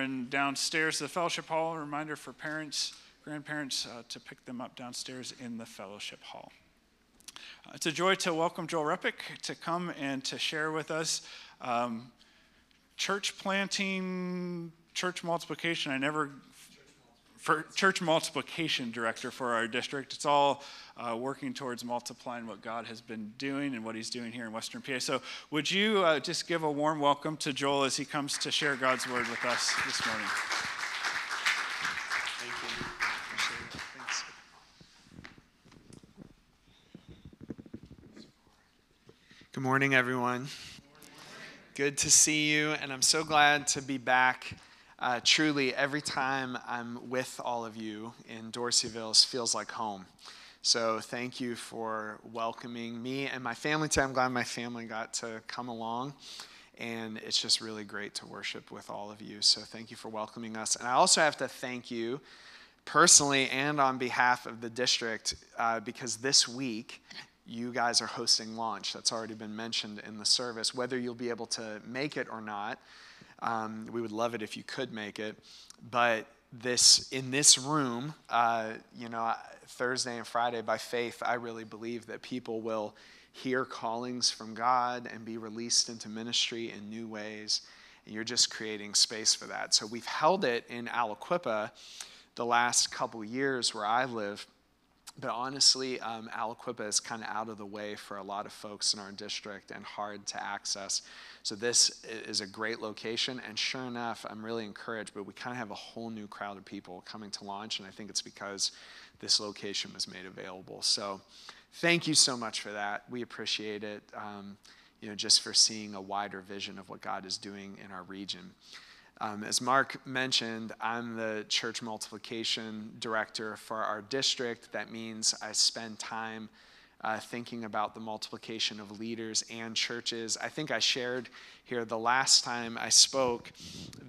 children downstairs the fellowship hall. Reminder for parents, grandparents uh, to pick them up downstairs in the fellowship hall. Uh, it's a joy to welcome Joel Repic to come and to share with us um, church planting, church multiplication. I never church multiplication director for our district. It's all uh, working towards multiplying what God has been doing and what He's doing here in Western PA. So, would you uh, just give a warm welcome to Joel as he comes to share God's word with us this morning? Thank you. Thanks. Good morning, everyone. Good to see you, and I'm so glad to be back uh, truly, every time I'm with all of you in Dorseyville it feels like home. So thank you for welcoming me and my family today. I'm glad my family got to come along. And it's just really great to worship with all of you. So thank you for welcoming us. And I also have to thank you personally and on behalf of the district uh, because this week you guys are hosting launch. That's already been mentioned in the service. Whether you'll be able to make it or not, um, we would love it if you could make it. But this in this room, uh, you know, Thursday and Friday, by faith, I really believe that people will hear callings from God and be released into ministry in new ways. And you're just creating space for that. So we've held it in Aliquippa the last couple years where I live. But honestly, um, Aliquippa is kind of out of the way for a lot of folks in our district and hard to access. So this is a great location, and sure enough, I'm really encouraged. But we kind of have a whole new crowd of people coming to launch, and I think it's because this location was made available. So thank you so much for that. We appreciate it. Um, you know, just for seeing a wider vision of what God is doing in our region. Um, as Mark mentioned, I'm the church multiplication director for our district. That means I spend time uh, thinking about the multiplication of leaders and churches. I think I shared here the last time I spoke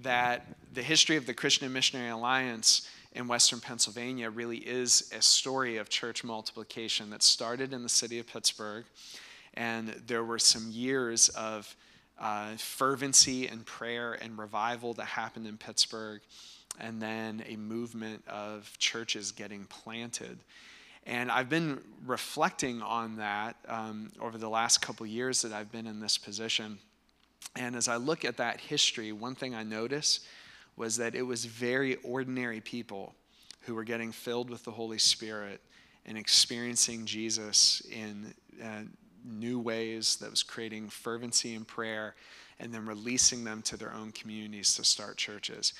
that the history of the Christian Missionary Alliance in Western Pennsylvania really is a story of church multiplication that started in the city of Pittsburgh. And there were some years of uh, fervency and prayer and revival that happened in Pittsburgh, and then a movement of churches getting planted. And I've been reflecting on that um, over the last couple years that I've been in this position. And as I look at that history, one thing I notice was that it was very ordinary people who were getting filled with the Holy Spirit and experiencing Jesus in uh, new ways that was creating fervency in prayer and then releasing them to their own communities to start churches.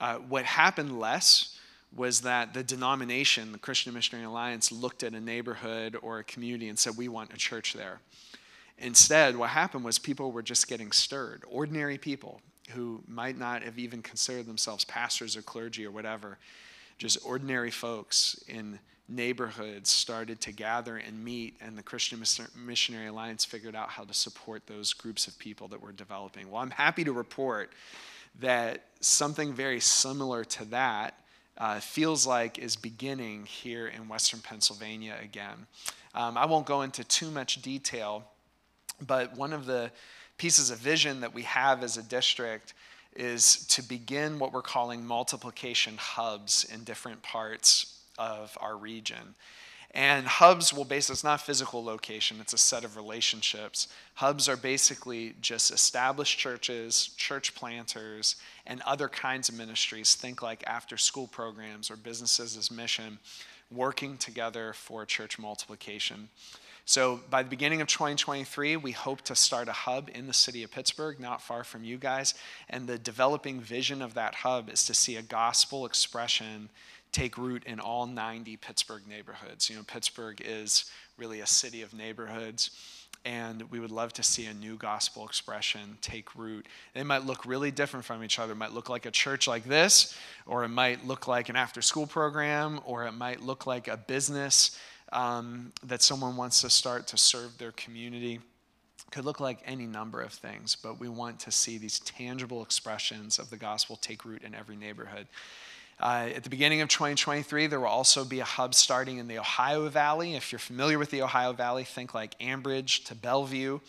Uh, what happened less was that the denomination, the Christian Missionary Alliance, looked at a neighborhood or a community and said, We want a church there. Instead, what happened was people were just getting stirred, ordinary people who might not have even considered themselves pastors or clergy or whatever, just ordinary folks in neighborhoods started to gather and meet, and the Christian Missionary Alliance figured out how to support those groups of people that were developing. Well, I'm happy to report that something very similar to that uh, feels like is beginning here in Western Pennsylvania again. Um, I won't go into too much detail, but one of the pieces of vision that we have as a district is to begin what we're calling multiplication hubs in different parts of our region. And hubs will base it's not physical location, it's a set of relationships. Hubs are basically just established churches, church planters, and other kinds of ministries. Think like after school programs or businesses as mission, working together for church multiplication. So by the beginning of 2023, we hope to start a hub in the city of Pittsburgh, not far from you guys. And the developing vision of that hub is to see a gospel expression take root in all 90 Pittsburgh neighborhoods. You know, Pittsburgh is really a city of neighborhoods, and we would love to see a new gospel expression take root. They might look really different from each other. It might look like a church like this, or it might look like an after school program, or it might look like a business um, that someone wants to start to serve their community could look like any number of things, but we want to see these tangible expressions of the gospel take root in every neighborhood. Uh, at the beginning of 2023, there will also be a hub starting in the Ohio Valley. If you're familiar with the Ohio Valley, think like Ambridge to Bellevue.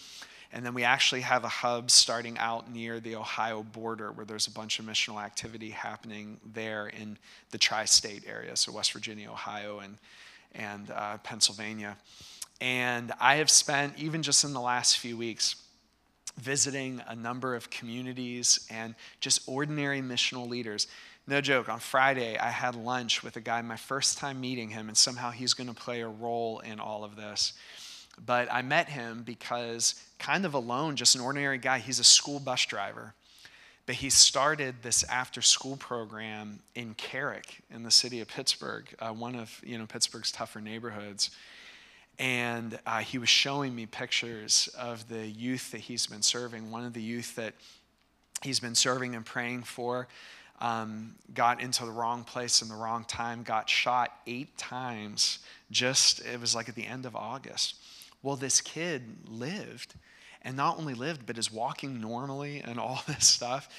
And then we actually have a hub starting out near the Ohio border where there's a bunch of missional activity happening there in the tri state area, so West Virginia, Ohio, and, and uh, Pennsylvania. And I have spent, even just in the last few weeks, visiting a number of communities and just ordinary missional leaders. No joke, on Friday, I had lunch with a guy, my first time meeting him, and somehow he's going to play a role in all of this. But I met him because, kind of alone, just an ordinary guy, he's a school bus driver. But he started this after school program in Carrick in the city of Pittsburgh, uh, one of you know, Pittsburgh's tougher neighborhoods and uh, he was showing me pictures of the youth that he's been serving. One of the youth that he's been serving and praying for um, got into the wrong place in the wrong time, got shot eight times. Just, it was like at the end of August. Well, this kid lived, and not only lived, but is walking normally and all this stuff.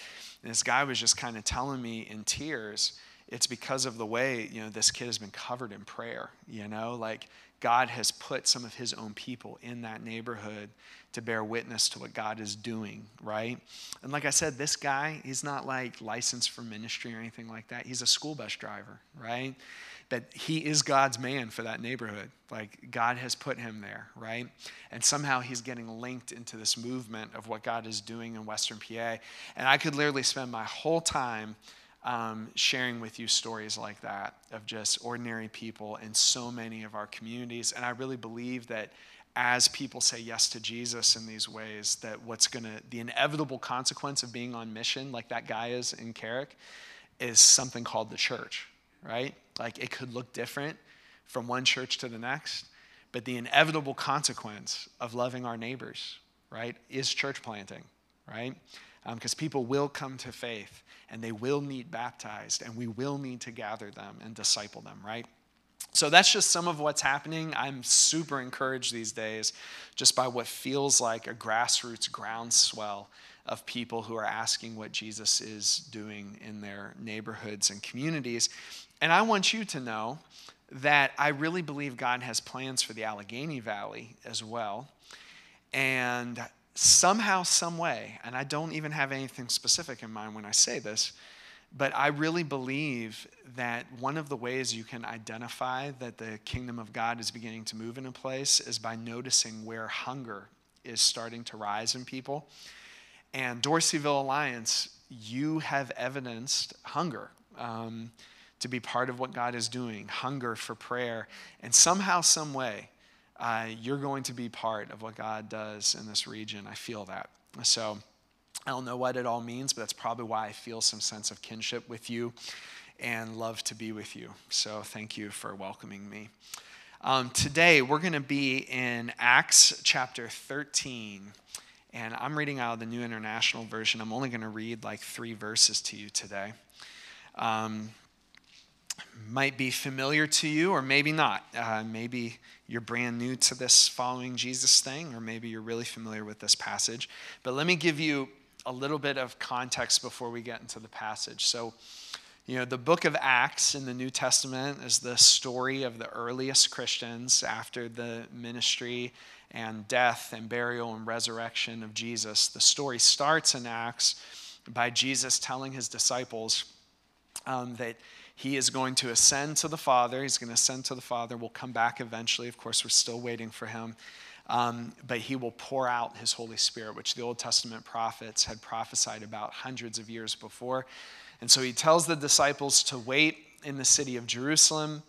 And this guy was just kind of telling me in tears, it's because of the way, you know, this kid has been covered in prayer, you know, like God has put some of his own people in that neighborhood to bear witness to what God is doing, right? And like I said, this guy, he's not like licensed for ministry or anything like that. He's a school bus driver, right? But he is God's man for that neighborhood. Like God has put him there, right? And somehow he's getting linked into this movement of what God is doing in Western PA. And I could literally spend my whole time um, sharing with you stories like that of just ordinary people in so many of our communities. And I really believe that as people say yes to Jesus in these ways, that what's going to, the inevitable consequence of being on mission, like that guy is in Carrick, is something called the church, right? Like it could look different from one church to the next, but the inevitable consequence of loving our neighbors, right, is church planting, right? Because um, people will come to faith and they will need baptized, and we will need to gather them and disciple them, right? So that's just some of what's happening. I'm super encouraged these days just by what feels like a grassroots groundswell of people who are asking what Jesus is doing in their neighborhoods and communities. And I want you to know that I really believe God has plans for the Allegheny Valley as well. And somehow, some way, and I don't even have anything specific in mind when I say this, but I really believe that one of the ways you can identify that the kingdom of God is beginning to move in a place is by noticing where hunger is starting to rise in people. And Dorseyville Alliance, you have evidenced hunger um, to be part of what God is doing, hunger for prayer. And somehow, some way, uh, you're going to be part of what God does in this region. I feel that. So I don't know what it all means, but that's probably why I feel some sense of kinship with you and love to be with you. So thank you for welcoming me. Um, today, we're going to be in Acts chapter 13. And I'm reading out of the New International Version. I'm only going to read like three verses to you today. Um, might be familiar to you, or maybe not. Uh, maybe you're brand new to this following Jesus thing, or maybe you're really familiar with this passage. But let me give you a little bit of context before we get into the passage. So, you know, the book of Acts in the New Testament is the story of the earliest Christians after the ministry and death and burial and resurrection of Jesus. The story starts in Acts by Jesus telling his disciples um, that he is going to ascend to the Father. He's going to ascend to the Father. We'll come back eventually. Of course, we're still waiting for him. Um, but he will pour out his Holy Spirit, which the Old Testament prophets had prophesied about hundreds of years before. And so he tells the disciples to wait in the city of Jerusalem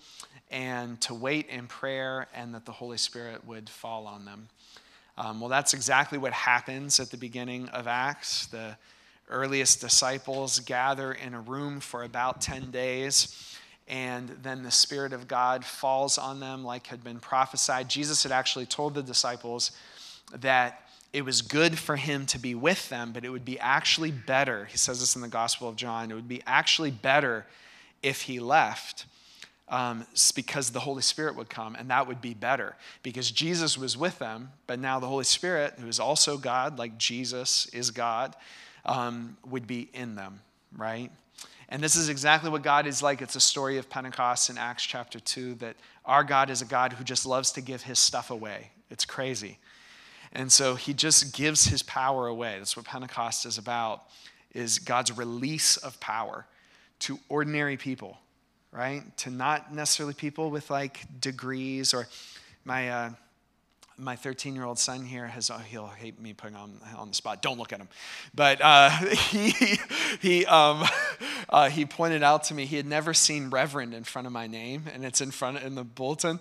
and to wait in prayer and that the Holy Spirit would fall on them. Um, well, that's exactly what happens at the beginning of Acts. The earliest disciples gather in a room for about 10 days, and then the Spirit of God falls on them like had been prophesied. Jesus had actually told the disciples that it was good for him to be with them, but it would be actually better. He says this in the Gospel of John it would be actually better if he left. Um, because the Holy Spirit would come, and that would be better because Jesus was with them, but now the Holy Spirit, who is also God, like Jesus is God, um, would be in them, right? And this is exactly what God is like. It's a story of Pentecost in Acts chapter 2 that our God is a God who just loves to give his stuff away. It's crazy. And so he just gives his power away. That's what Pentecost is about, is God's release of power to ordinary people, right? To not necessarily people with like degrees or my uh, my 13 year old son here has, oh, he'll hate me putting on, on the spot. Don't look at him. But uh, he, he, um, uh, he pointed out to me he had never seen Reverend in front of my name, and it's in front in the bulletin.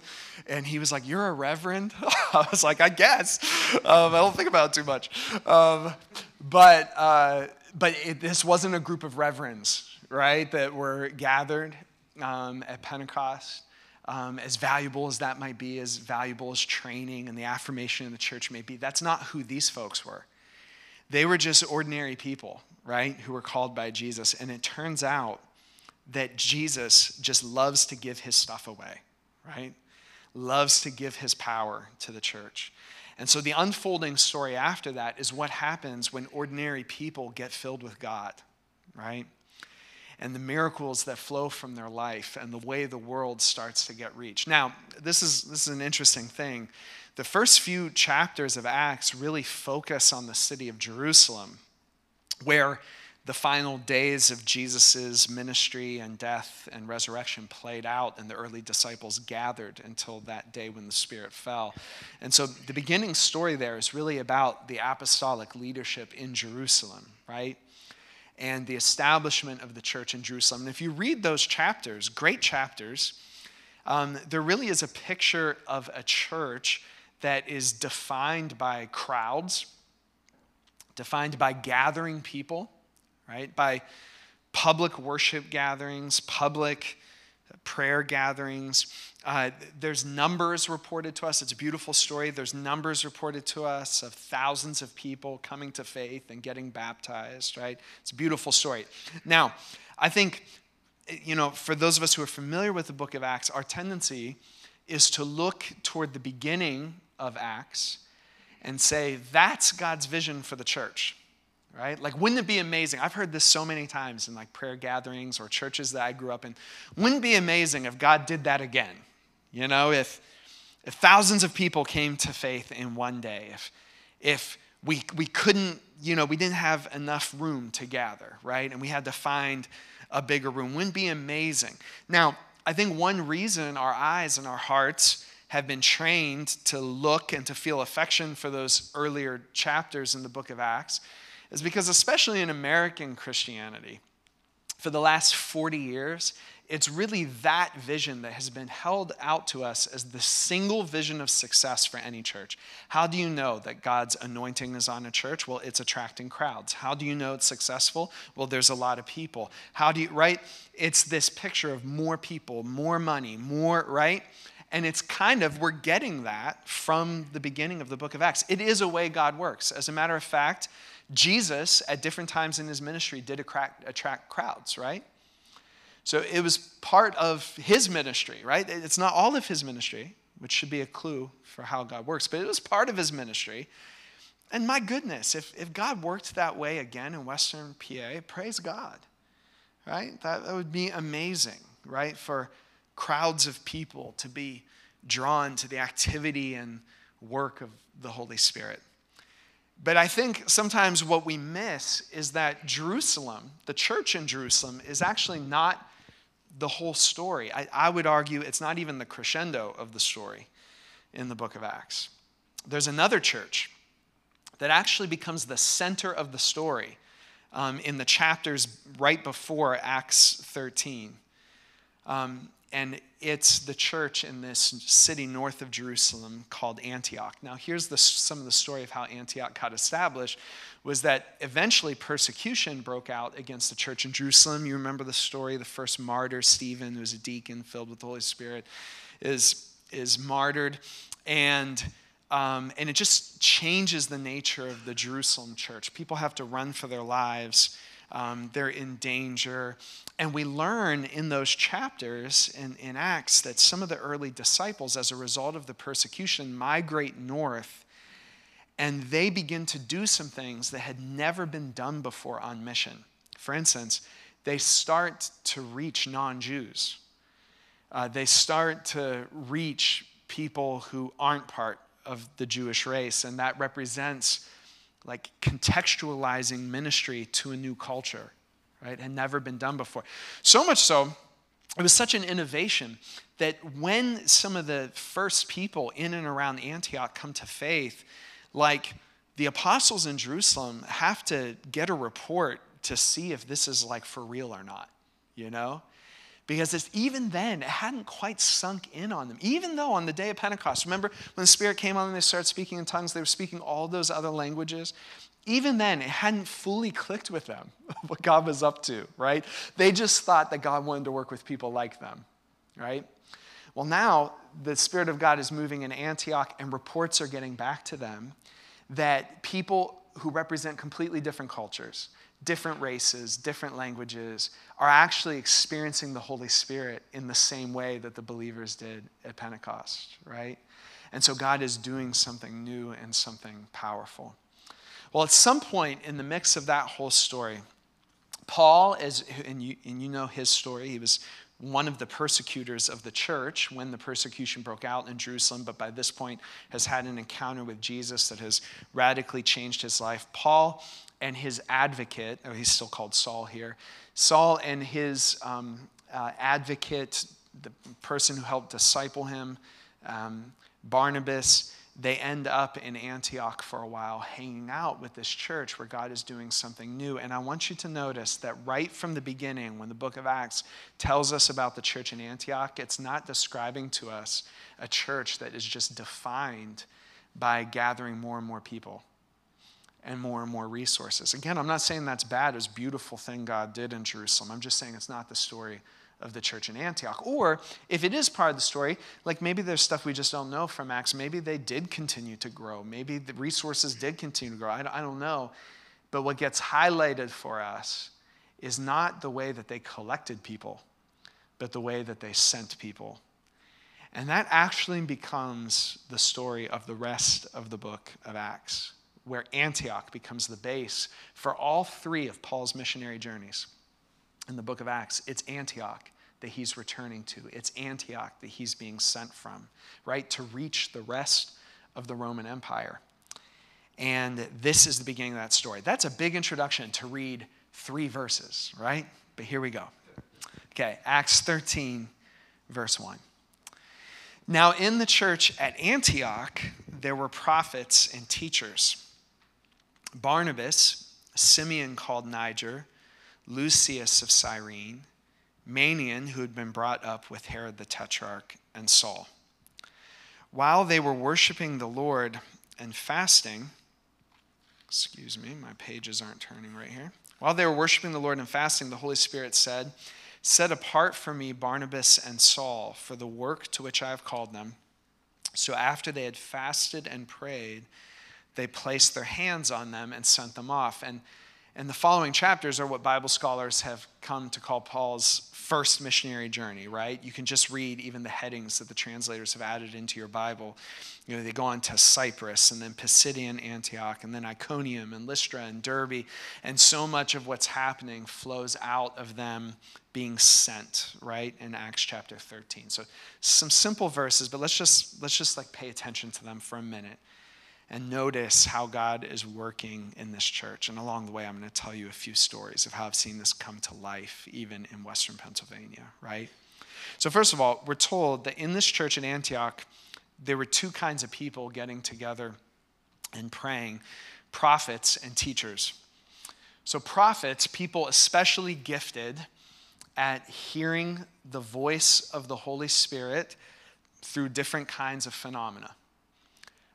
And he was like, You're a Reverend? I was like, I guess. Um, I don't think about it too much. Um, but uh, but it, this wasn't a group of reverends, right, that were gathered um, at Pentecost um, as valuable as that might be, as valuable as training and the affirmation in the church may be, that's not who these folks were. They were just ordinary people, right, who were called by Jesus. And it turns out that Jesus just loves to give his stuff away, right? Loves to give his power to the church. And so the unfolding story after that is what happens when ordinary people get filled with God, right? And the miracles that flow from their life and the way the world starts to get reached. Now, this is, this is an interesting thing. The first few chapters of Acts really focus on the city of Jerusalem, where the final days of Jesus' ministry and death and resurrection played out, and the early disciples gathered until that day when the Spirit fell. And so the beginning story there is really about the apostolic leadership in Jerusalem, right? And the establishment of the church in Jerusalem. And if you read those chapters, great chapters, um, there really is a picture of a church that is defined by crowds, defined by gathering people, right? By public worship gatherings, public prayer gatherings. Uh, there's numbers reported to us. It's a beautiful story. There's numbers reported to us of thousands of people coming to faith and getting baptized, right? It's a beautiful story. Now, I think, you know, for those of us who are familiar with the book of Acts, our tendency is to look toward the beginning of Acts and say, that's God's vision for the church right? Like, wouldn't it be amazing? I've heard this so many times in like prayer gatherings or churches that I grew up in. Wouldn't it be amazing if God did that again? You know, if if thousands of people came to faith in one day, if if we we couldn't, you know, we didn't have enough room to gather, right? And we had to find a bigger room. Wouldn't be amazing? Now, I think one reason our eyes and our hearts have been trained to look and to feel affection for those earlier chapters in the book of Acts is because, especially in American Christianity, for the last 40 years, it's really that vision that has been held out to us as the single vision of success for any church. How do you know that God's anointing is on a church? Well, it's attracting crowds. How do you know it's successful? Well, there's a lot of people. How do you, right? It's this picture of more people, more money, more, right? And it's kind of, we're getting that from the beginning of the book of Acts. It is a way God works. As a matter of fact, Jesus, at different times in his ministry, did attract, attract crowds, right? So it was part of his ministry, right? It's not all of his ministry, which should be a clue for how God works, but it was part of his ministry. And my goodness, if, if God worked that way again in Western PA, praise God, right? That, that would be amazing, right? For crowds of people to be drawn to the activity and work of the Holy Spirit. But I think sometimes what we miss is that Jerusalem, the church in Jerusalem, is actually not the whole story. I, I, would argue it's not even the crescendo of the story in the book of Acts. There's another church that actually becomes the center of the story um, in the chapters right before Acts 13. Um, and it's the church in this city north of Jerusalem called Antioch. Now, here's the, some of the story of how Antioch got established was that eventually persecution broke out against the church in Jerusalem. You remember the story, the first martyr, Stephen, who was a deacon filled with the Holy Spirit, is, is martyred. And um, and it just changes the nature of the Jerusalem church. People have to run for their lives um, they're in danger. And we learn in those chapters in, in Acts that some of the early disciples, as a result of the persecution, migrate north and they begin to do some things that had never been done before on mission. For instance, they start to reach non Jews, uh, they start to reach people who aren't part of the Jewish race, and that represents like contextualizing ministry to a new culture, right? Had never been done before. So much so, it was such an innovation that when some of the first people in and around Antioch come to faith, like the apostles in Jerusalem have to get a report to see if this is like for real or not, you know? Because it's, even then, it hadn't quite sunk in on them. Even though on the day of Pentecost, remember when the Spirit came on them, they started speaking in tongues, they were speaking all those other languages. Even then, it hadn't fully clicked with them what God was up to, right? They just thought that God wanted to work with people like them, right? Well, now the Spirit of God is moving in Antioch, and reports are getting back to them that people who represent completely different cultures, different races, different languages, are actually experiencing the Holy Spirit in the same way that the believers did at Pentecost, right? And so God is doing something new and something powerful. Well, at some point in the mix of that whole story, Paul, is, and you, and you know his story, he was one of the persecutors of the church when the persecution broke out in Jerusalem, but by this point has had an encounter with Jesus that has radically changed his life. Paul and his advocate, or he's still called Saul here, Saul and his um, uh, advocate, the person who helped disciple him, um, Barnabas, they end up in Antioch for a while, hanging out with this church where God is doing something new. And I want you to notice that right from the beginning, when the book of Acts tells us about the church in Antioch, it's not describing to us a church that is just defined by gathering more and more people and more and more resources. Again, I'm not saying that's bad. It's a beautiful thing God did in Jerusalem. I'm just saying it's not the story of the church in Antioch. Or if it is part of the story, like maybe there's stuff we just don't know from Acts. Maybe they did continue to grow. Maybe the resources did continue to grow. I don't know. But what gets highlighted for us is not the way that they collected people, but the way that they sent people. And that actually becomes the story of the rest of the book of Acts where Antioch becomes the base for all three of Paul's missionary journeys in the book of Acts. It's Antioch that he's returning to, it's Antioch that he's being sent from, right, to reach the rest of the Roman Empire. And this is the beginning of that story. That's a big introduction to read three verses, right? But here we go. Okay, Acts 13, verse 1. Now, in the church at Antioch, there were prophets and teachers Barnabas, Simeon called Niger, Lucius of Cyrene, Manaen, who had been brought up with Herod the Tetrarch, and Saul. While they were worshiping the Lord and fasting, excuse me, my pages aren't turning right here. While they were worshiping the Lord and fasting, the Holy Spirit said, Set apart for me Barnabas and Saul for the work to which I have called them. So after they had fasted and prayed, they placed their hands on them and sent them off. And, and the following chapters are what Bible scholars have come to call Paul's first missionary journey, right? You can just read even the headings that the translators have added into your Bible. You know, they go on to Cyprus and then Pisidian Antioch and then Iconium and Lystra and Derbe. And so much of what's happening flows out of them being sent, right? In Acts chapter 13. So some simple verses, but let's just let's just like pay attention to them for a minute and notice how God is working in this church. And along the way, I'm going to tell you a few stories of how I've seen this come to life, even in Western Pennsylvania, right? So, first of all, we're told that in this church in Antioch, there were two kinds of people getting together and praying prophets and teachers. So, prophets, people especially gifted at hearing the voice of the Holy Spirit through different kinds of phenomena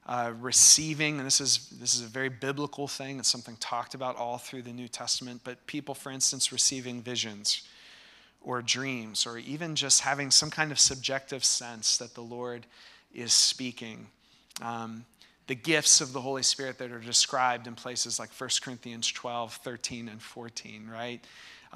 uh, receiving, and this is, this is a very biblical thing, it's something talked about all through the New Testament, but people, for instance, receiving visions or dreams, or even just having some kind of subjective sense that the Lord is speaking. Um, the gifts of the Holy Spirit that are described in places like 1 Corinthians 12, 13, and 14, right?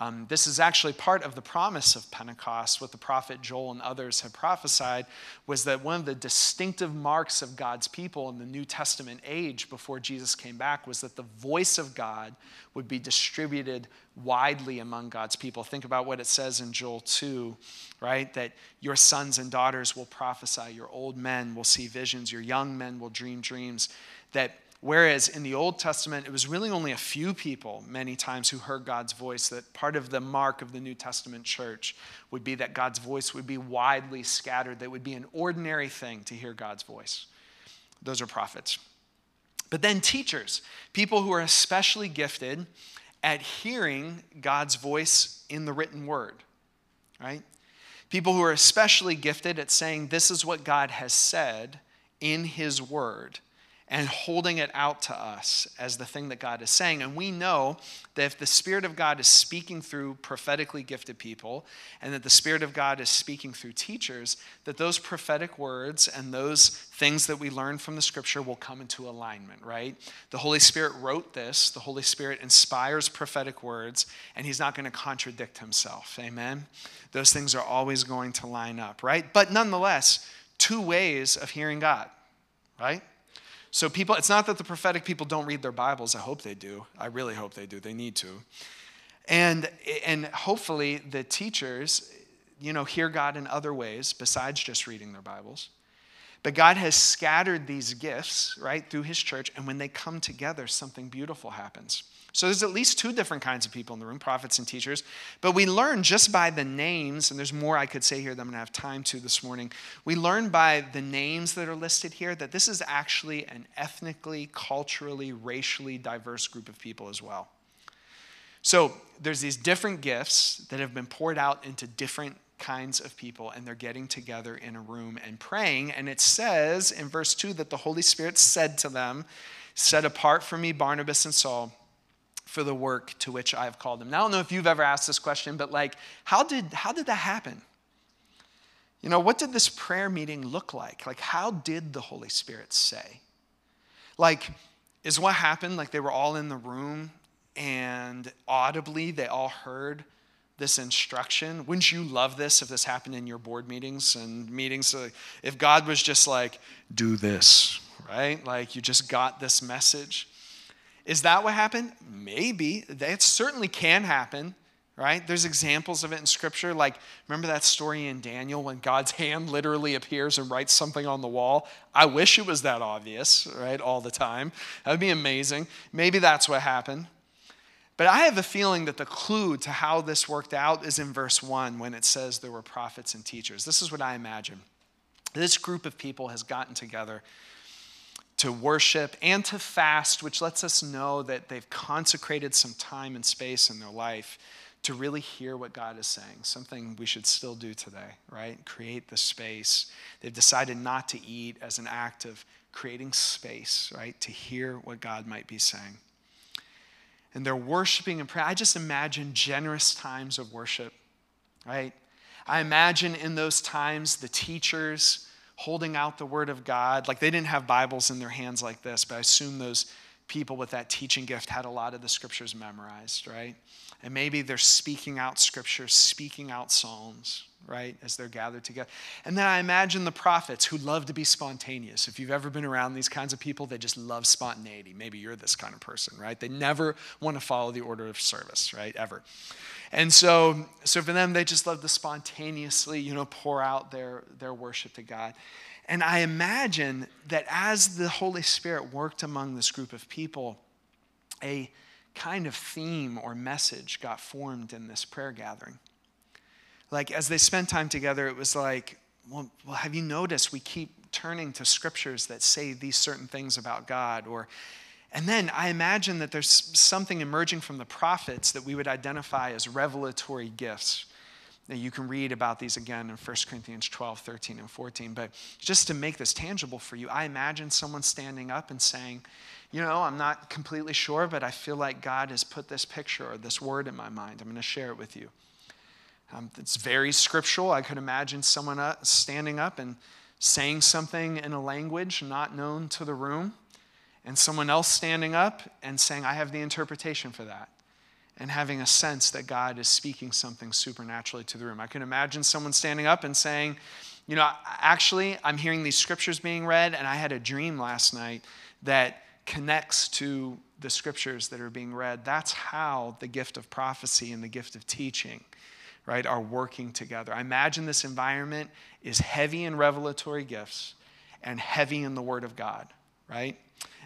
Um, this is actually part of the promise of Pentecost. What the prophet Joel and others had prophesied was that one of the distinctive marks of God's people in the New Testament age before Jesus came back was that the voice of God would be distributed widely among God's people. Think about what it says in Joel 2, right? That your sons and daughters will prophesy, your old men will see visions, your young men will dream dreams. That Whereas in the Old Testament, it was really only a few people, many times, who heard God's voice. That part of the mark of the New Testament church would be that God's voice would be widely scattered, that it would be an ordinary thing to hear God's voice. Those are prophets. But then teachers, people who are especially gifted at hearing God's voice in the written word, right? People who are especially gifted at saying, This is what God has said in His word and holding it out to us as the thing that God is saying. And we know that if the Spirit of God is speaking through prophetically gifted people, and that the Spirit of God is speaking through teachers, that those prophetic words and those things that we learn from the Scripture will come into alignment, right? The Holy Spirit wrote this, the Holy Spirit inspires prophetic words, and He's not going to contradict Himself. Amen? Those things are always going to line up, right? But nonetheless, two ways of hearing God, right? So people, it's not that the prophetic people don't read their Bibles. I hope they do. I really hope they do. They need to. And and hopefully the teachers, you know, hear God in other ways besides just reading their Bibles. But God has scattered these gifts, right, through his church, and when they come together, something beautiful happens. So there's at least two different kinds of people in the room, prophets and teachers. But we learn just by the names, and there's more I could say here that I'm going to have time to this morning. We learn by the names that are listed here that this is actually an ethnically, culturally, racially diverse group of people as well. So there's these different gifts that have been poured out into different kinds of people, and they're getting together in a room and praying. And it says in verse 2 that the Holy Spirit said to them, Set apart for me Barnabas and Saul for the work to which I have called them. Now, I don't know if you've ever asked this question, but like, how did, how did that happen? You know, what did this prayer meeting look like? Like, how did the Holy Spirit say? Like, is what happened like they were all in the room and audibly they all heard this instruction? Wouldn't you love this if this happened in your board meetings and meetings? If God was just like, do this, right? Like, you just got this message. Is that what happened? Maybe. That certainly can happen, right? There's examples of it in Scripture. Like, remember that story in Daniel when God's hand literally appears and writes something on the wall? I wish it was that obvious, right, all the time. That would be amazing. Maybe that's what happened. But I have a feeling that the clue to how this worked out is in verse 1 when it says there were prophets and teachers. This is what I imagine. This group of people has gotten together to worship and to fast, which lets us know that they've consecrated some time and space in their life to really hear what God is saying, something we should still do today, right? Create the space. They've decided not to eat as an act of creating space, right, to hear what God might be saying. And they're worshiping and praying. I just imagine generous times of worship, right? I imagine in those times the teachers holding out the word of God. Like they didn't have Bibles in their hands like this, but I assume those people with that teaching gift had a lot of the scriptures memorized, right? And maybe they're speaking out scriptures, speaking out psalms, right, as they're gathered together. And then I imagine the prophets who love to be spontaneous. If you've ever been around these kinds of people, they just love spontaneity. Maybe you're this kind of person, right? They never want to follow the order of service, right, ever. And so, so for them, they just love to spontaneously, you know, pour out their, their worship to God. And I imagine that as the Holy Spirit worked among this group of people, a kind of theme or message got formed in this prayer gathering. Like as they spent time together, it was like, well, well have you noticed we keep turning to scriptures that say these certain things about God? Or and then I imagine that there's something emerging from the prophets that we would identify as revelatory gifts. Now, you can read about these again in 1 Corinthians 12, 13, and 14. But just to make this tangible for you, I imagine someone standing up and saying, You know, I'm not completely sure, but I feel like God has put this picture or this word in my mind. I'm going to share it with you. Um, it's very scriptural. I could imagine someone standing up and saying something in a language not known to the room and someone else standing up and saying, I have the interpretation for that. and having a sense that God is speaking something supernaturally to the room. I can imagine someone standing up and saying, You know, actually, I'm hearing these scriptures being read, and I had a dream last night that connects to the scriptures that are being read. That's how the gift of prophecy and the gift of teaching, right, are working together. I imagine this environment is heavy in revelatory gifts and heavy in the Word of God, right?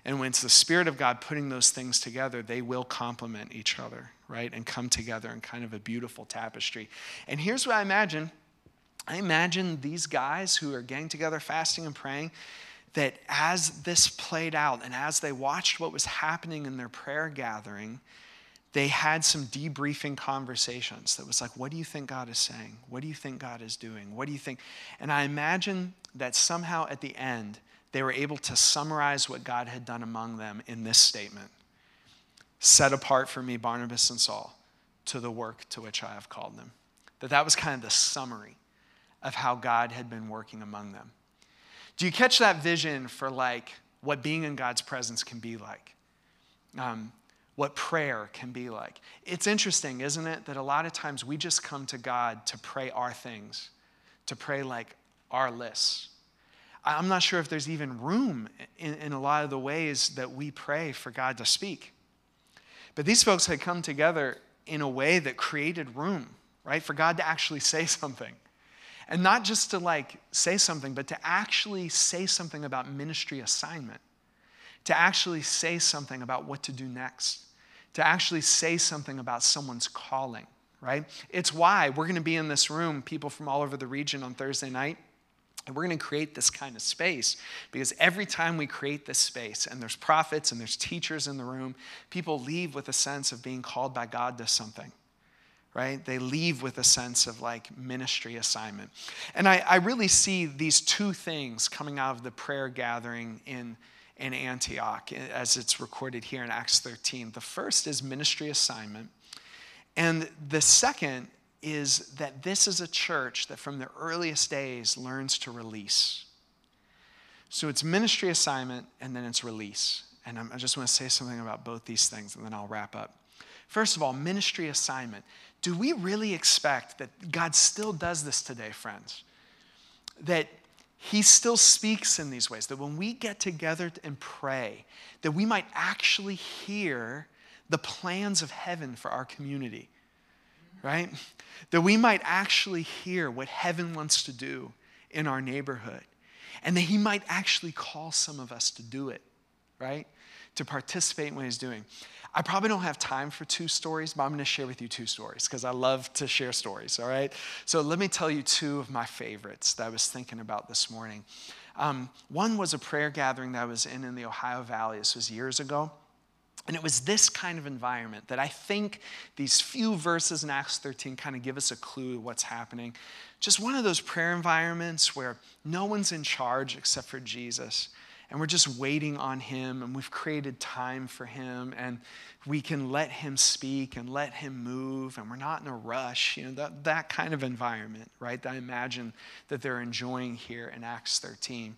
And when it's the Spirit of God putting those things together, they will complement each other, right? And come together in kind of a beautiful tapestry. And here's what I imagine I imagine these guys who are getting together, fasting and praying, that as this played out and as they watched what was happening in their prayer gathering, they had some debriefing conversations that was like, What do you think God is saying? What do you think God is doing? What do you think? And I imagine that somehow at the end, they were able to summarize what God had done among them in this statement Set apart for me Barnabas and Saul to the work to which I have called them. That that was kind of the summary of how God had been working among them. Do you catch that vision for like what being in God's presence can be like? Um, what prayer can be like. It's interesting, isn't it, that a lot of times we just come to God to pray our things, to pray like our lists. I'm not sure if there's even room in, in a lot of the ways that we pray for God to speak. But these folks had come together in a way that created room, right, for God to actually say something. And not just to like say something, but to actually say something about ministry assignment, to actually say something about what to do next, to actually say something about someone's calling, right? It's why we're going to be in this room, people from all over the region on Thursday night. And we're going to create this kind of space because every time we create this space, and there's prophets and there's teachers in the room, people leave with a sense of being called by God to something, right? They leave with a sense of like ministry assignment. And I, I really see these two things coming out of the prayer gathering in, in Antioch eh, as it's recorded here in Acts 13. The first is ministry assignment, and the second is that this is a church that from the earliest days learns to release. So it's ministry assignment and then it's release. And i just want to say something about both these things and then I'll wrap up. First of all, ministry assignment. Do we really expect that God still does this today, friends? That he still speaks in these ways, that when we get together and pray, that we might actually hear the plans of heaven for our community right? That we might actually hear what heaven wants to do in our neighborhood. And that He might actually call some of us to do it, right? To participate in what He's doing. I probably don't have time for two stories, but I'm going to share with you two stories because I love to share stories, all right? So let me tell you two of my favorites that I was thinking about this morning. Um, one was a prayer gathering that I was in in the Ohio Valley. This was years ago. And it was this kind of environment that I think these few verses in Acts 13 kind of give us a clue what's happening. Just one of those prayer environments where no one's in charge except for Jesus. And we're just waiting on him, and we've created time for him, and we can let him speak and let him move, and we're not in a rush. You know, that, that kind of environment, right? That I imagine that they're enjoying here in Acts 13.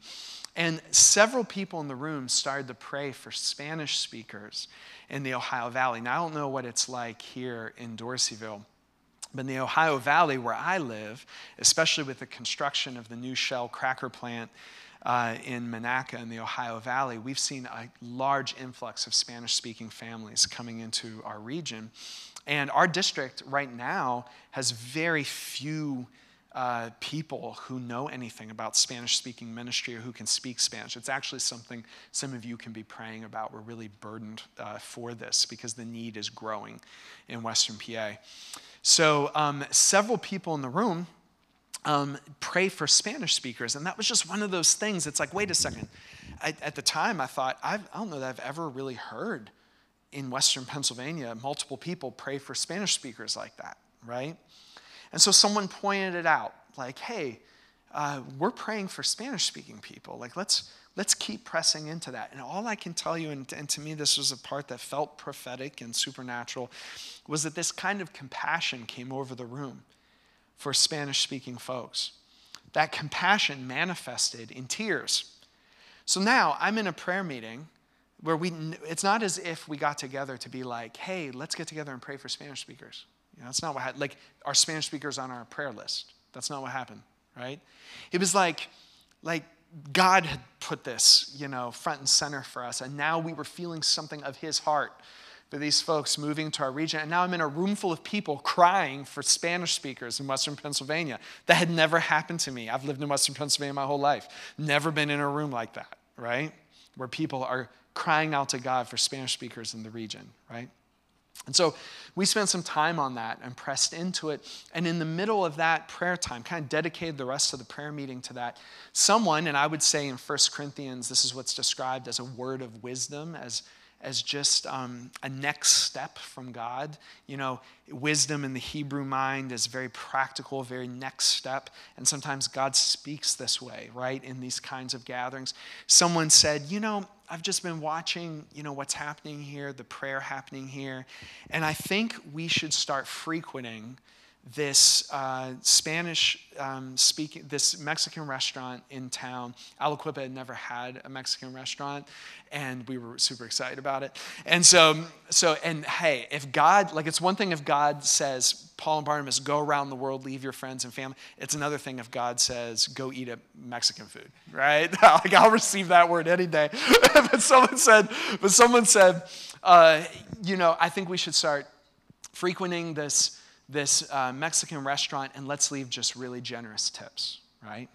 And several people in the room started to pray for Spanish speakers in the Ohio Valley. Now, I don't know what it's like here in Dorseyville. But in the Ohio Valley, where I live, especially with the construction of the new Shell cracker plant uh, in Monaca in the Ohio Valley, we've seen a large influx of Spanish speaking families coming into our region. And our district right now has very few uh, people who know anything about Spanish speaking ministry or who can speak Spanish. It's actually something some of you can be praying about. We're really burdened uh, for this because the need is growing in Western PA. So, um, several people in the room um, pray for Spanish speakers, and that was just one of those things. It's like, wait a second. I, at the time, I thought, I've, I do not know that I've ever really heard in Western Pennsylvania multiple people pray for Spanish speakers like that, right? And so someone pointed it out, like, hey, uh, we're praying for Spanish speaking people. Like, let's, let's keep pressing into that. And all I can tell you, and, and to me, this was a part that felt prophetic and supernatural, was that this kind of compassion came over the room for Spanish speaking folks. That compassion manifested in tears. So now I'm in a prayer meeting where we, it's not as if we got together to be like, hey, let's get together and pray for Spanish speakers. You know, that's not what happened. Like, our Spanish speakers on our prayer list. That's not what happened, right? It was like, like God had put this, you know, front and center for us, and now we were feeling something of His heart for these folks moving to our region. And now I'm in a room full of people crying for Spanish speakers in Western Pennsylvania. That had never happened to me. I've lived in Western Pennsylvania my whole life. Never been in a room like that, right? Where people are crying out to God for Spanish speakers in the region, right? And so we spent some time on that and pressed into it. And in the middle of that prayer time, kind of dedicated the rest of the prayer meeting to that. Someone, and I would say in 1 Corinthians, this is what's described as a word of wisdom, as as just um, a next step from God. You know, wisdom in the Hebrew mind is very practical, very next step. And sometimes God speaks this way, right, in these kinds of gatherings. Someone said, You know, I've just been watching, you know, what's happening here, the prayer happening here. And I think we should start frequenting this uh, Spanish um, speaking, this Mexican restaurant in town. Aliquippa had never had a Mexican restaurant, and we were super excited about it. And so, so, and hey, if God, like, it's one thing if God says, Paul and Barnabas, go around the world, leave your friends and family. It's another thing if God says, go eat a Mexican food, right? like, I'll receive that word any day. but someone said, but someone said, uh, you know, I think we should start frequenting this this uh, Mexican restaurant and let's leave just really generous tips, right?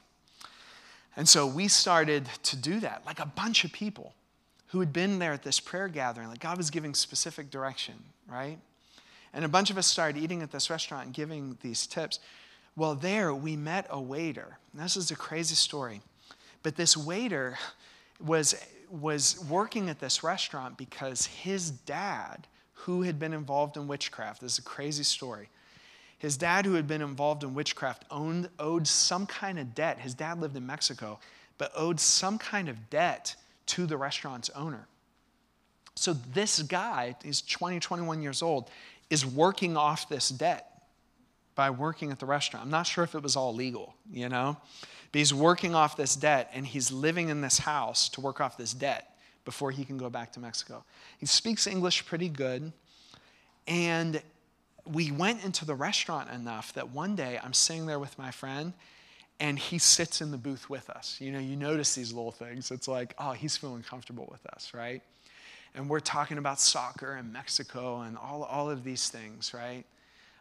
And so we started to do that, like a bunch of people who had been there at this prayer gathering, like God was giving specific direction, right? And a bunch of us started eating at this restaurant and giving these tips. Well, there we met a waiter. this is a crazy story. But this waiter was, was working at this restaurant because his dad, who had been involved in witchcraft, this is a crazy story, his dad, who had been involved in witchcraft, owned, owed some kind of debt. His dad lived in Mexico, but owed some kind of debt to the restaurant's owner. So this guy, he's 20, 21 years old, is working off this debt by working at the restaurant. I'm not sure if it was all legal, you know? But he's working off this debt and he's living in this house to work off this debt before he can go back to Mexico. He speaks English pretty good. And we went into the restaurant enough that one day I'm sitting there with my friend and he sits in the booth with us. You know, you notice these little things. It's like, oh, he's feeling comfortable with us, right? And we're talking about soccer and Mexico and all, all of these things, right?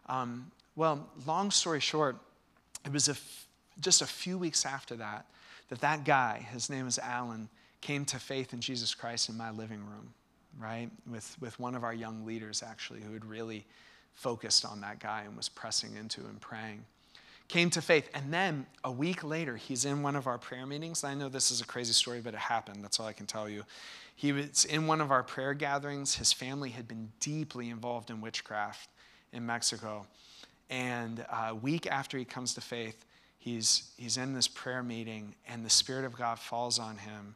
Um, well, long story short, it was a f- just a few weeks after that that that guy, his name is Alan, came to faith in Jesus Christ in my living room, right? With, with one of our young leaders, actually, who had really focused on that guy and was pressing into and praying. Came to faith. And then a week later, he's in one of our prayer meetings. I know this is a crazy story, but it happened. That's all I can tell you. He was in one of our prayer gatherings. His family had been deeply involved in witchcraft in Mexico. And a week after he comes to faith, he's, he's in this prayer meeting, and the Spirit of God falls on him,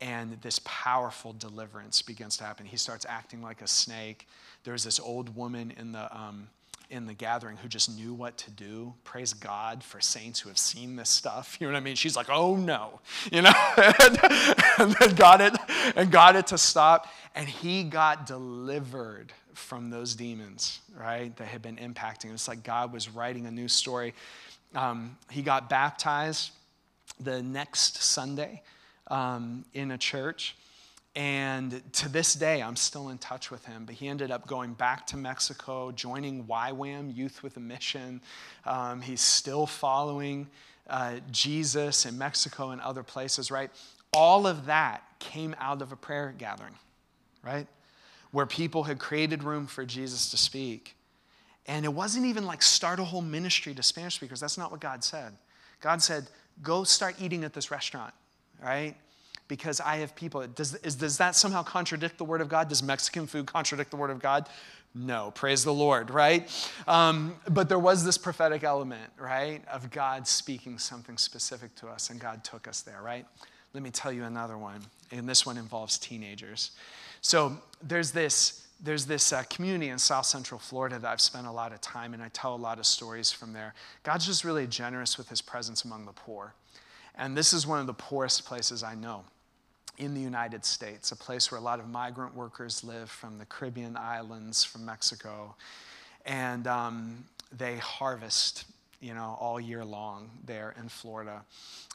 and this powerful deliverance begins to happen. He starts acting like a snake. There's this old woman in the, um, in the gathering who just knew what to do. Praise God for saints who have seen this stuff. You know what I mean? She's like, oh no, you know, and then got it and got it to stop. And he got delivered from those demons, right? That had been impacting. It's like God was writing a new story. Um, he got baptized the next Sunday um, in a church. And to this day, I'm still in touch with him. But he ended up going back to Mexico, joining YWAM, Youth with a Mission. Um, he's still following uh, Jesus in Mexico and other places, right? All of that came out of a prayer gathering, right? Where people had created room for Jesus to speak. And it wasn't even like start a whole ministry to Spanish speakers. That's not what God said. God said, go start eating at this restaurant right? Because I have people. Does, is, does that somehow contradict the Word of God? Does Mexican food contradict the Word of God? No, praise the Lord, right? Um, but there was this prophetic element, right, of God speaking something specific to us, and God took us there, right? Let me tell you another one, and this one involves teenagers. So there's this there's this uh, community in South Central Florida that I've spent a lot of time, and I tell a lot of stories from there. God's just really generous with His presence among the poor. And this is one of the poorest places I know. in the United States, a place where a lot of migrant workers live from the Caribbean islands, from Mexico. And um, they harvest, you know, all year long there in Florida.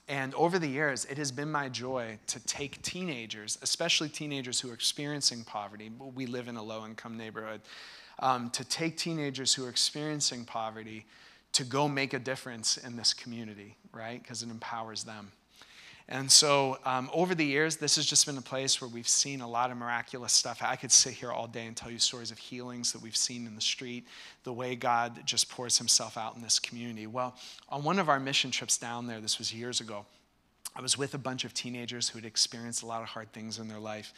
And over the years, it has been my joy to take teenagers, especially teenagers who are experiencing poverty. We live in a low income neighborhood. Um, to take teenagers who are experiencing poverty to go make a difference in this community, right? Because it empowers them. And so, um, over the years, this has just been a place where we've seen a lot of miraculous stuff. I could sit here all day and tell you stories of healings that we've seen in the street, the way God just pours himself out in this community. Well, on one of our mission trips down there, this was years ago, I was with a bunch of teenagers who had experienced a lot of hard things in their life.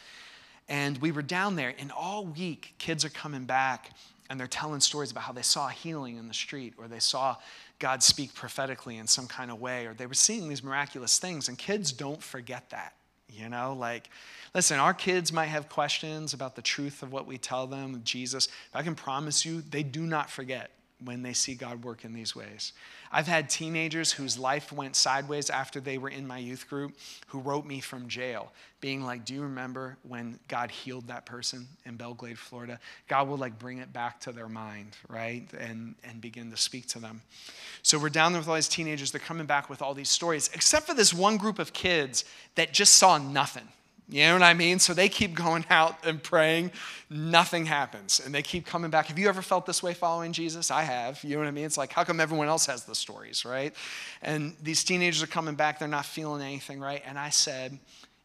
And we were down there, and all week, kids are coming back and they're telling stories about how they saw healing in the street or they saw God speak prophetically in some kind of way, or they were seeing these miraculous things. And kids don't forget that. You know, like, listen, our kids might have questions about the truth of what we tell them, Jesus. I can promise you, they do not forget when they see God work in these ways. I've had teenagers whose life went sideways after they were in my youth group who wrote me from jail, being like, Do you remember when God healed that person in Belle Glade, Florida? God will like bring it back to their mind, right? And, and begin to speak to them. So we're down there with all these teenagers. They're coming back with all these stories, except for this one group of kids that just saw nothing you know what I mean? So they keep going out and praying, nothing happens. And they keep coming back. Have you ever felt this way following Jesus? I have. You know what I mean? It's like, how come everyone else has the stories, right? And these teenagers are coming back, they're not feeling anything, right? And I said,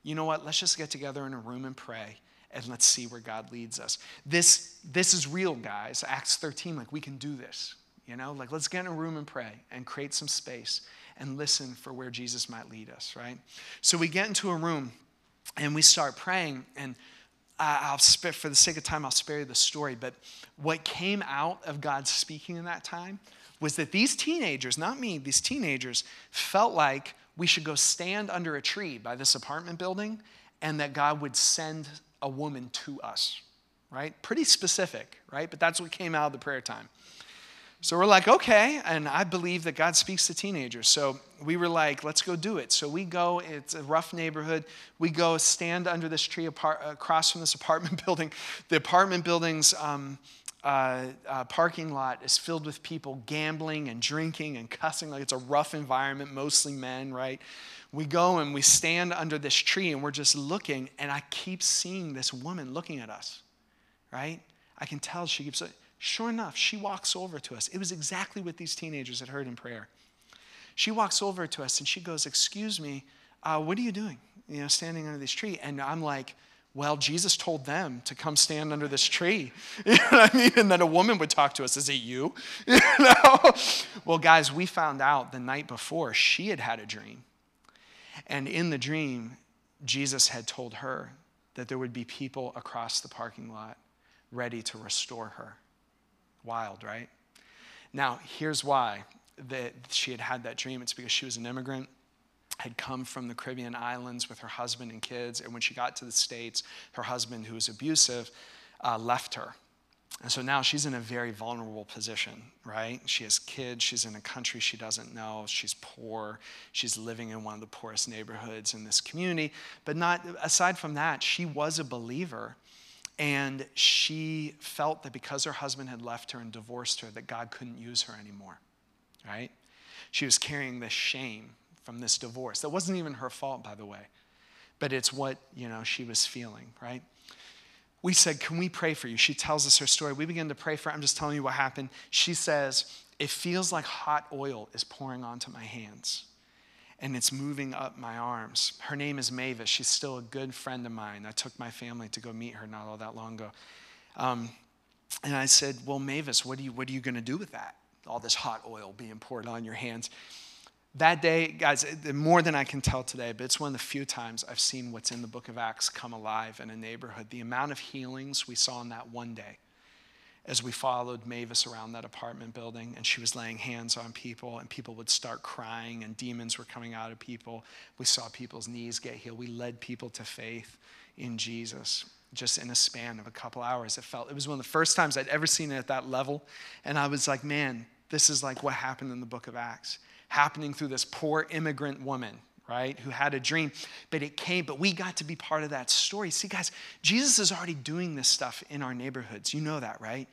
you know what? Let's just get together in a room and pray and let's see where God leads us. This, this is real, guys. Acts 13, like we can do this. You know, like let's get in a room and pray and create some space and listen for where Jesus might lead us, right? So we get into a room and we start praying and I'll spare, for the sake of time, I'll spare you the story. But what came out of God speaking in that time was that these teenagers, not me, these teenagers felt like we should go stand under a tree by this apartment building and that God would send a woman to us, right? Pretty specific, right? But that's what came out of the prayer time. So we're like, okay. And I believe that God speaks to teenagers. So we were like, let's go do it. So we go, it's a rough neighborhood. We go stand under this tree apart, across from this apartment building. The apartment building's um, uh, uh, parking lot is filled with people gambling and drinking and cussing. Like it's a rough environment, mostly men, right? We go and we stand under this tree and we're just looking, and I keep seeing this woman looking at us, right? I can tell she keeps Sure enough, she walks over to us. It was exactly what these teenagers had heard in prayer. She walks over to us and she goes, Excuse me, uh, what are you doing? You know, standing under this tree. And I'm like, well, Jesus told them to come stand under this tree. You know what I mean? And then a woman would talk to us, is it you? you know? Well, guys, we found out the night before she had had a dream. And in the dream, Jesus had told her that there would be people across the parking lot ready to restore her. Wild, right? Now, here's why that she had had that dream. It's because she was an immigrant, had come from the Caribbean islands with her husband and kids, and when she got to the States, her husband, who was abusive, uh, left her. And so now she's in a very vulnerable position, right? She has kids. She's in a country she doesn't know. She's poor. She's living in one of the poorest neighborhoods in this community. But not aside from that, she was a believer and she felt that because her husband had left her and divorced her, that God couldn't use her anymore, right? She was carrying this shame from this divorce. That wasn't even her fault, by the way, but it's what, you know, she was feeling, right? We said, Can we pray for you? She tells us her story. We begin to pray for her. I'm just telling you what happened. She says, It feels like hot oil is pouring onto my hands and it's moving up my arms. Her name is Mavis. She's still a good friend of mine. I took my family to go meet her not all that long ago. Um, and I said, Well, Mavis, what are you, what are you going to do with that? All this hot oil being poured on your hands. That day, guys, more than I can tell today, but it's one of the few times I've seen what's in the book of Acts come alive in a neighborhood. The amount of healings we saw in that one day as we followed Mavis around that apartment building and she was laying hands on people and people would start crying and demons were coming out of people. We saw people's knees get healed. We led people to faith in Jesus just in a span of a couple hours. It felt it was one of the first times I'd ever seen it at that level and I was like, man, this is like what happened in the book of Acts, happening through this poor immigrant woman, right? Who had a dream, but it came, but we got to be part of that story. See, guys, Jesus is already doing this stuff in our neighborhoods. You know that, right?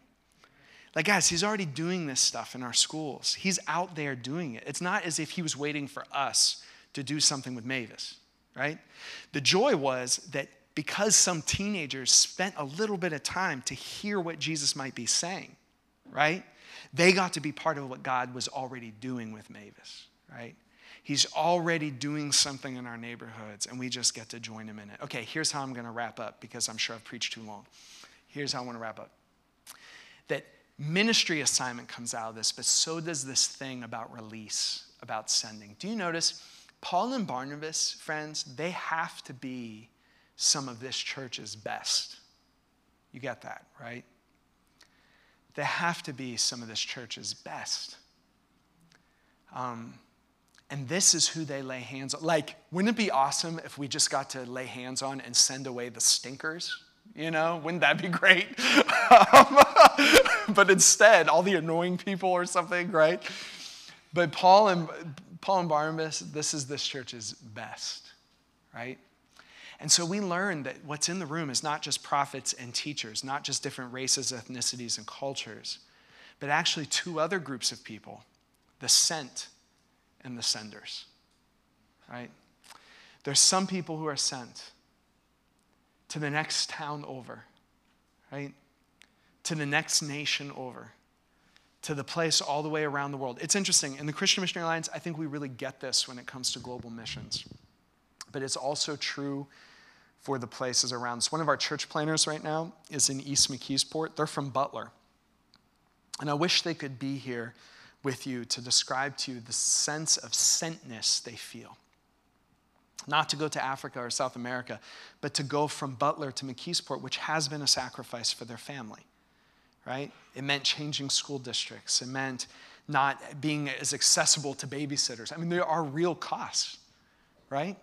Like, guys, he's already doing this stuff in our schools. He's out there doing it. It's not as if he was waiting for us to do something with Mavis, right? The joy was that because some teenagers spent a little bit of time to hear what Jesus might be saying, right? They got to be part of what God was already doing with Mavis, right? He's already doing something in our neighborhoods, and we just get to join him in it. Okay, here's how I'm going to wrap up because I'm sure I've preached too long. Here's how I want to wrap up that ministry assignment comes out of this, but so does this thing about release, about sending. Do you notice Paul and Barnabas, friends, they have to be some of this church's best. You get that, right? They have to be some of this church's best. Um, and this is who they lay hands on. Like, wouldn't it be awesome if we just got to lay hands on and send away the stinkers? You know, wouldn't that be great? um, but instead, all the annoying people or something, right? But Paul and Paul and Barnabas, this is this church's best, right? And so we learn that what's in the room is not just prophets and teachers, not just different races, ethnicities, and cultures, but actually two other groups of people the sent and the senders, right? There's some people who are sent to the next town over, right? To the next nation over, to the place all the way around the world. It's interesting. In the Christian Missionary Alliance, I think we really get this when it comes to global missions. But it's also true for the places around us. One of our church planners right now is in East McKeesport. They're from Butler. And I wish they could be here with you to describe to you the sense of sentness they feel. Not to go to Africa or South America, but to go from Butler to McKeesport, which has been a sacrifice for their family, right? It meant changing school districts. It meant not being as accessible to babysitters. I mean, there are real costs, right?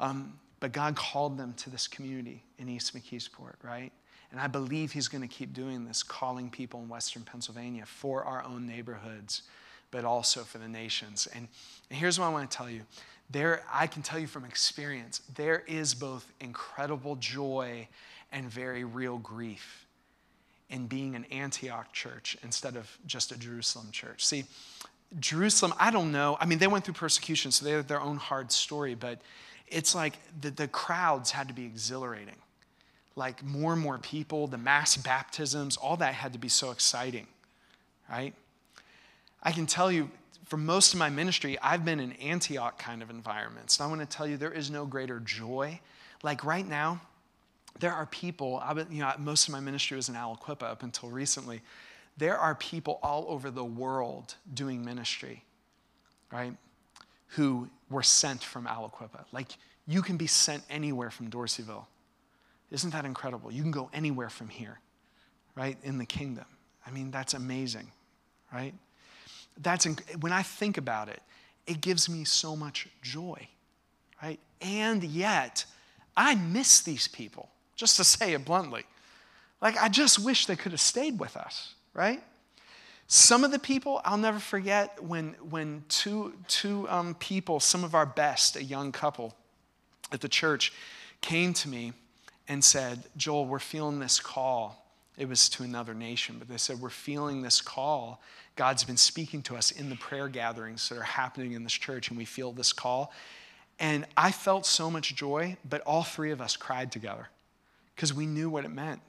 Um, but God called them to this community in East McKeesport, right? And I believe He's going to keep doing this, calling people in Western Pennsylvania for our own neighborhoods, but also for the nations. And, and here's what I want to tell you there, I can tell you from experience, there is both incredible joy and very real grief in being an Antioch church instead of just a Jerusalem church. See, Jerusalem, I don't know. I mean, they went through persecution, so they had their own hard story, but it's like the, the crowds had to be exhilarating. Like more and more people, the mass baptisms, all that had to be so exciting, right? I can tell you, for most of my ministry, I've been in Antioch kind of environments. And I want to tell you, there is no greater joy. Like right now, there are people, I, you know, most of my ministry was in Aliquippa up until recently. There are people all over the world doing ministry, right? Who were sent from Aliquippa. Like you can be sent anywhere from Dorseyville. Isn't that incredible? You can go anywhere from here, right? In the kingdom. I mean, that's amazing, right? That's inc- when I think about it, it gives me so much joy, right? And yet, I miss these people, just to say it bluntly. Like, I just wish they could have stayed with us, right? Some of the people, I'll never forget when, when two, two um, people, some of our best, a young couple at the church, came to me and said, Joel, we're feeling this call. It was to another nation, but they said, We're feeling this call God's been speaking to us in the prayer gatherings that are happening in this church, and we feel this call. And I felt so much joy, but all three of us cried together because we knew what it meant,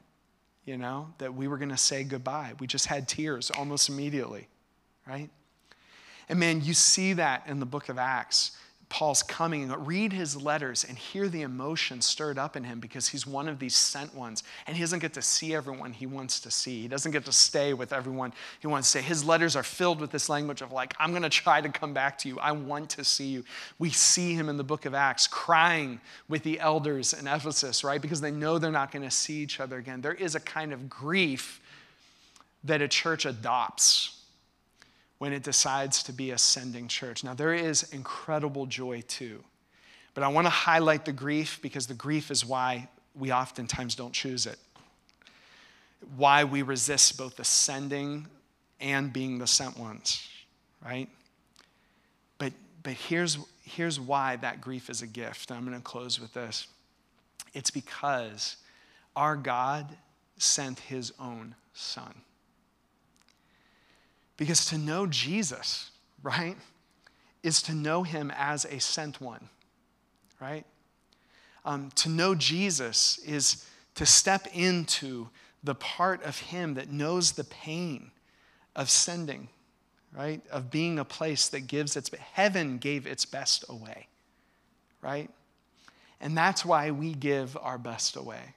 you know, that we were going to say goodbye. We just had tears almost immediately, right? And man, you see that in the book of Acts Paul's coming, read his letters and hear the emotion stirred up in him because he's one of these sent ones. And he doesn't get to see everyone he wants to see. He doesn't get to stay with everyone he wants to stay. His letters are filled with this language of, like, I'm going to try to come back to you. I want to see you. We see him in the book of Acts crying with the elders in Ephesus, right? Because they know they're not going to see each other again. There is a kind of grief that a church adopts when it decides to be a sending church. Now, there is incredible joy too. But I want to highlight the grief because the grief is why we oftentimes don't choose it. Why we resist both the sending and being the sent ones, right? But but here's, here's why that grief is a gift. I'm going to close with this. It's because our God sent his own son. Because to know Jesus, right, is to know him as a sent one, right? Um, to know Jesus is to step into the part of him that knows the pain of sending, right? Of being a place that gives its, heaven gave its best away, right? And that's why we give our best away,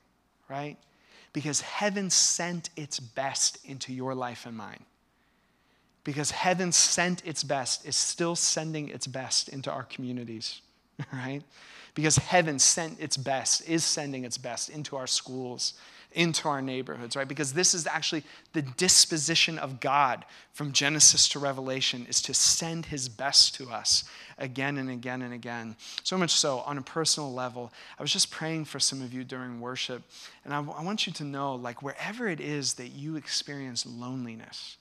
right? Because heaven sent its best into your life and mine. Because heaven sent its best, is still sending its best into our communities, right? Because heaven sent its best, is sending its best into our schools, into our neighborhoods, right? Because this is actually the disposition of God from Genesis to Revelation is to send his best to us again and again and again. So much so, on a personal level, I was just praying for some of you during worship, and I, I want you to know, like, wherever it is that you experience loneliness,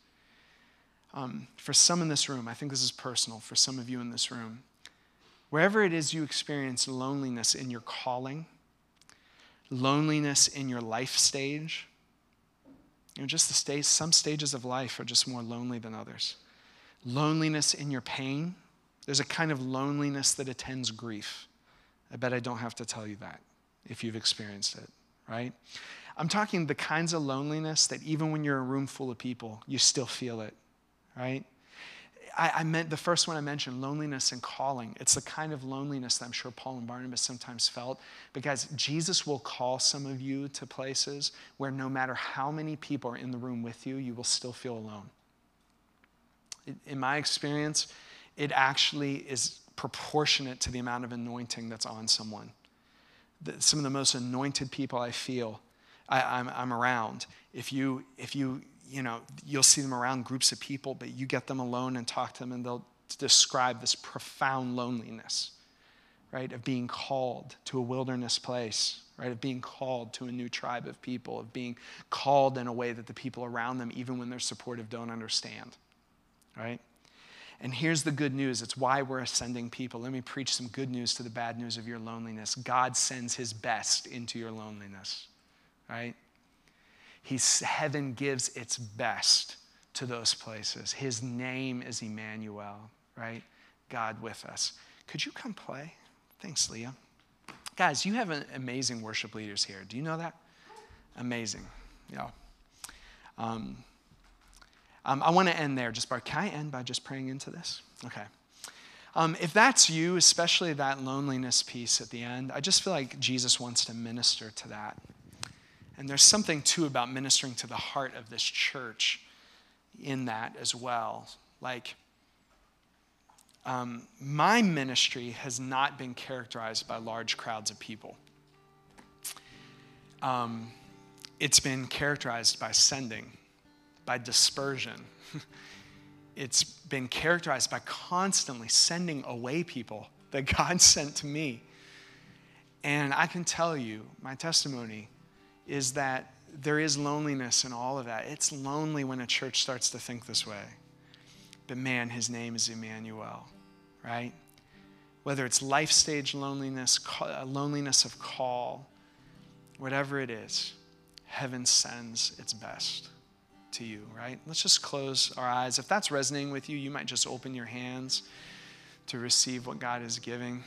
um, for some in this room, I think this is personal for some of you in this room, wherever it is you experience loneliness in your calling, loneliness in your life stage. You know, just the stage, some stages of life are just more lonely than others. Loneliness in your pain. There's a kind of loneliness that attends grief. I bet I don't have to tell you that if you've experienced it, right? I'm talking the kinds of loneliness that even when you're a room full of people, you still feel it, right? I, I, meant the first one I mentioned, loneliness and calling. It's the kind of loneliness that I'm sure Paul and Barnabas sometimes felt because Jesus will call some of you to places where no matter how many people are in the room with you, you will still feel alone. In my experience, it actually is proportionate to the amount of anointing that's on someone. some of the most anointed people I feel, I, I'm, I'm around. If you, if you you know, you'll see them around groups of people, but you get them alone and talk to them, and they'll describe this profound loneliness, right, of being called to a wilderness place, right, of being called to a new tribe of people, of being called in a way that the people around them, even when they're supportive, don't understand, right? And here's the good news it's why we're ascending people. Let me preach some good news to the bad news of your loneliness. God sends his best into your loneliness, right? He's, heaven gives its best to those places. His name is Emmanuel, right? God with us. Could you come play? Thanks, Leah. Guys, you have an amazing worship leaders here. Do you know that? Amazing. Yeah. Um, um, I want to end there. Just by, can I end by just praying into this? Okay. Um, if that's you, especially that loneliness piece at the end, I just feel like Jesus wants to minister to that. And there's something too about ministering to the heart of this church in that as well. Like, um, my ministry has not been characterized by large crowds of people. Um, it's been characterized by sending, by dispersion. it's been characterized by constantly sending away people that God sent to me. And I can tell you, my testimony is that there is loneliness in all of that. It's lonely when a church starts to think this way. But man, his name is Emmanuel, right? Whether it's life stage loneliness, uh, loneliness of call, whatever it is, heaven sends its best to you, right? Let's just close our eyes. If that's resonating with you, you might just open your hands to receive what God is giving.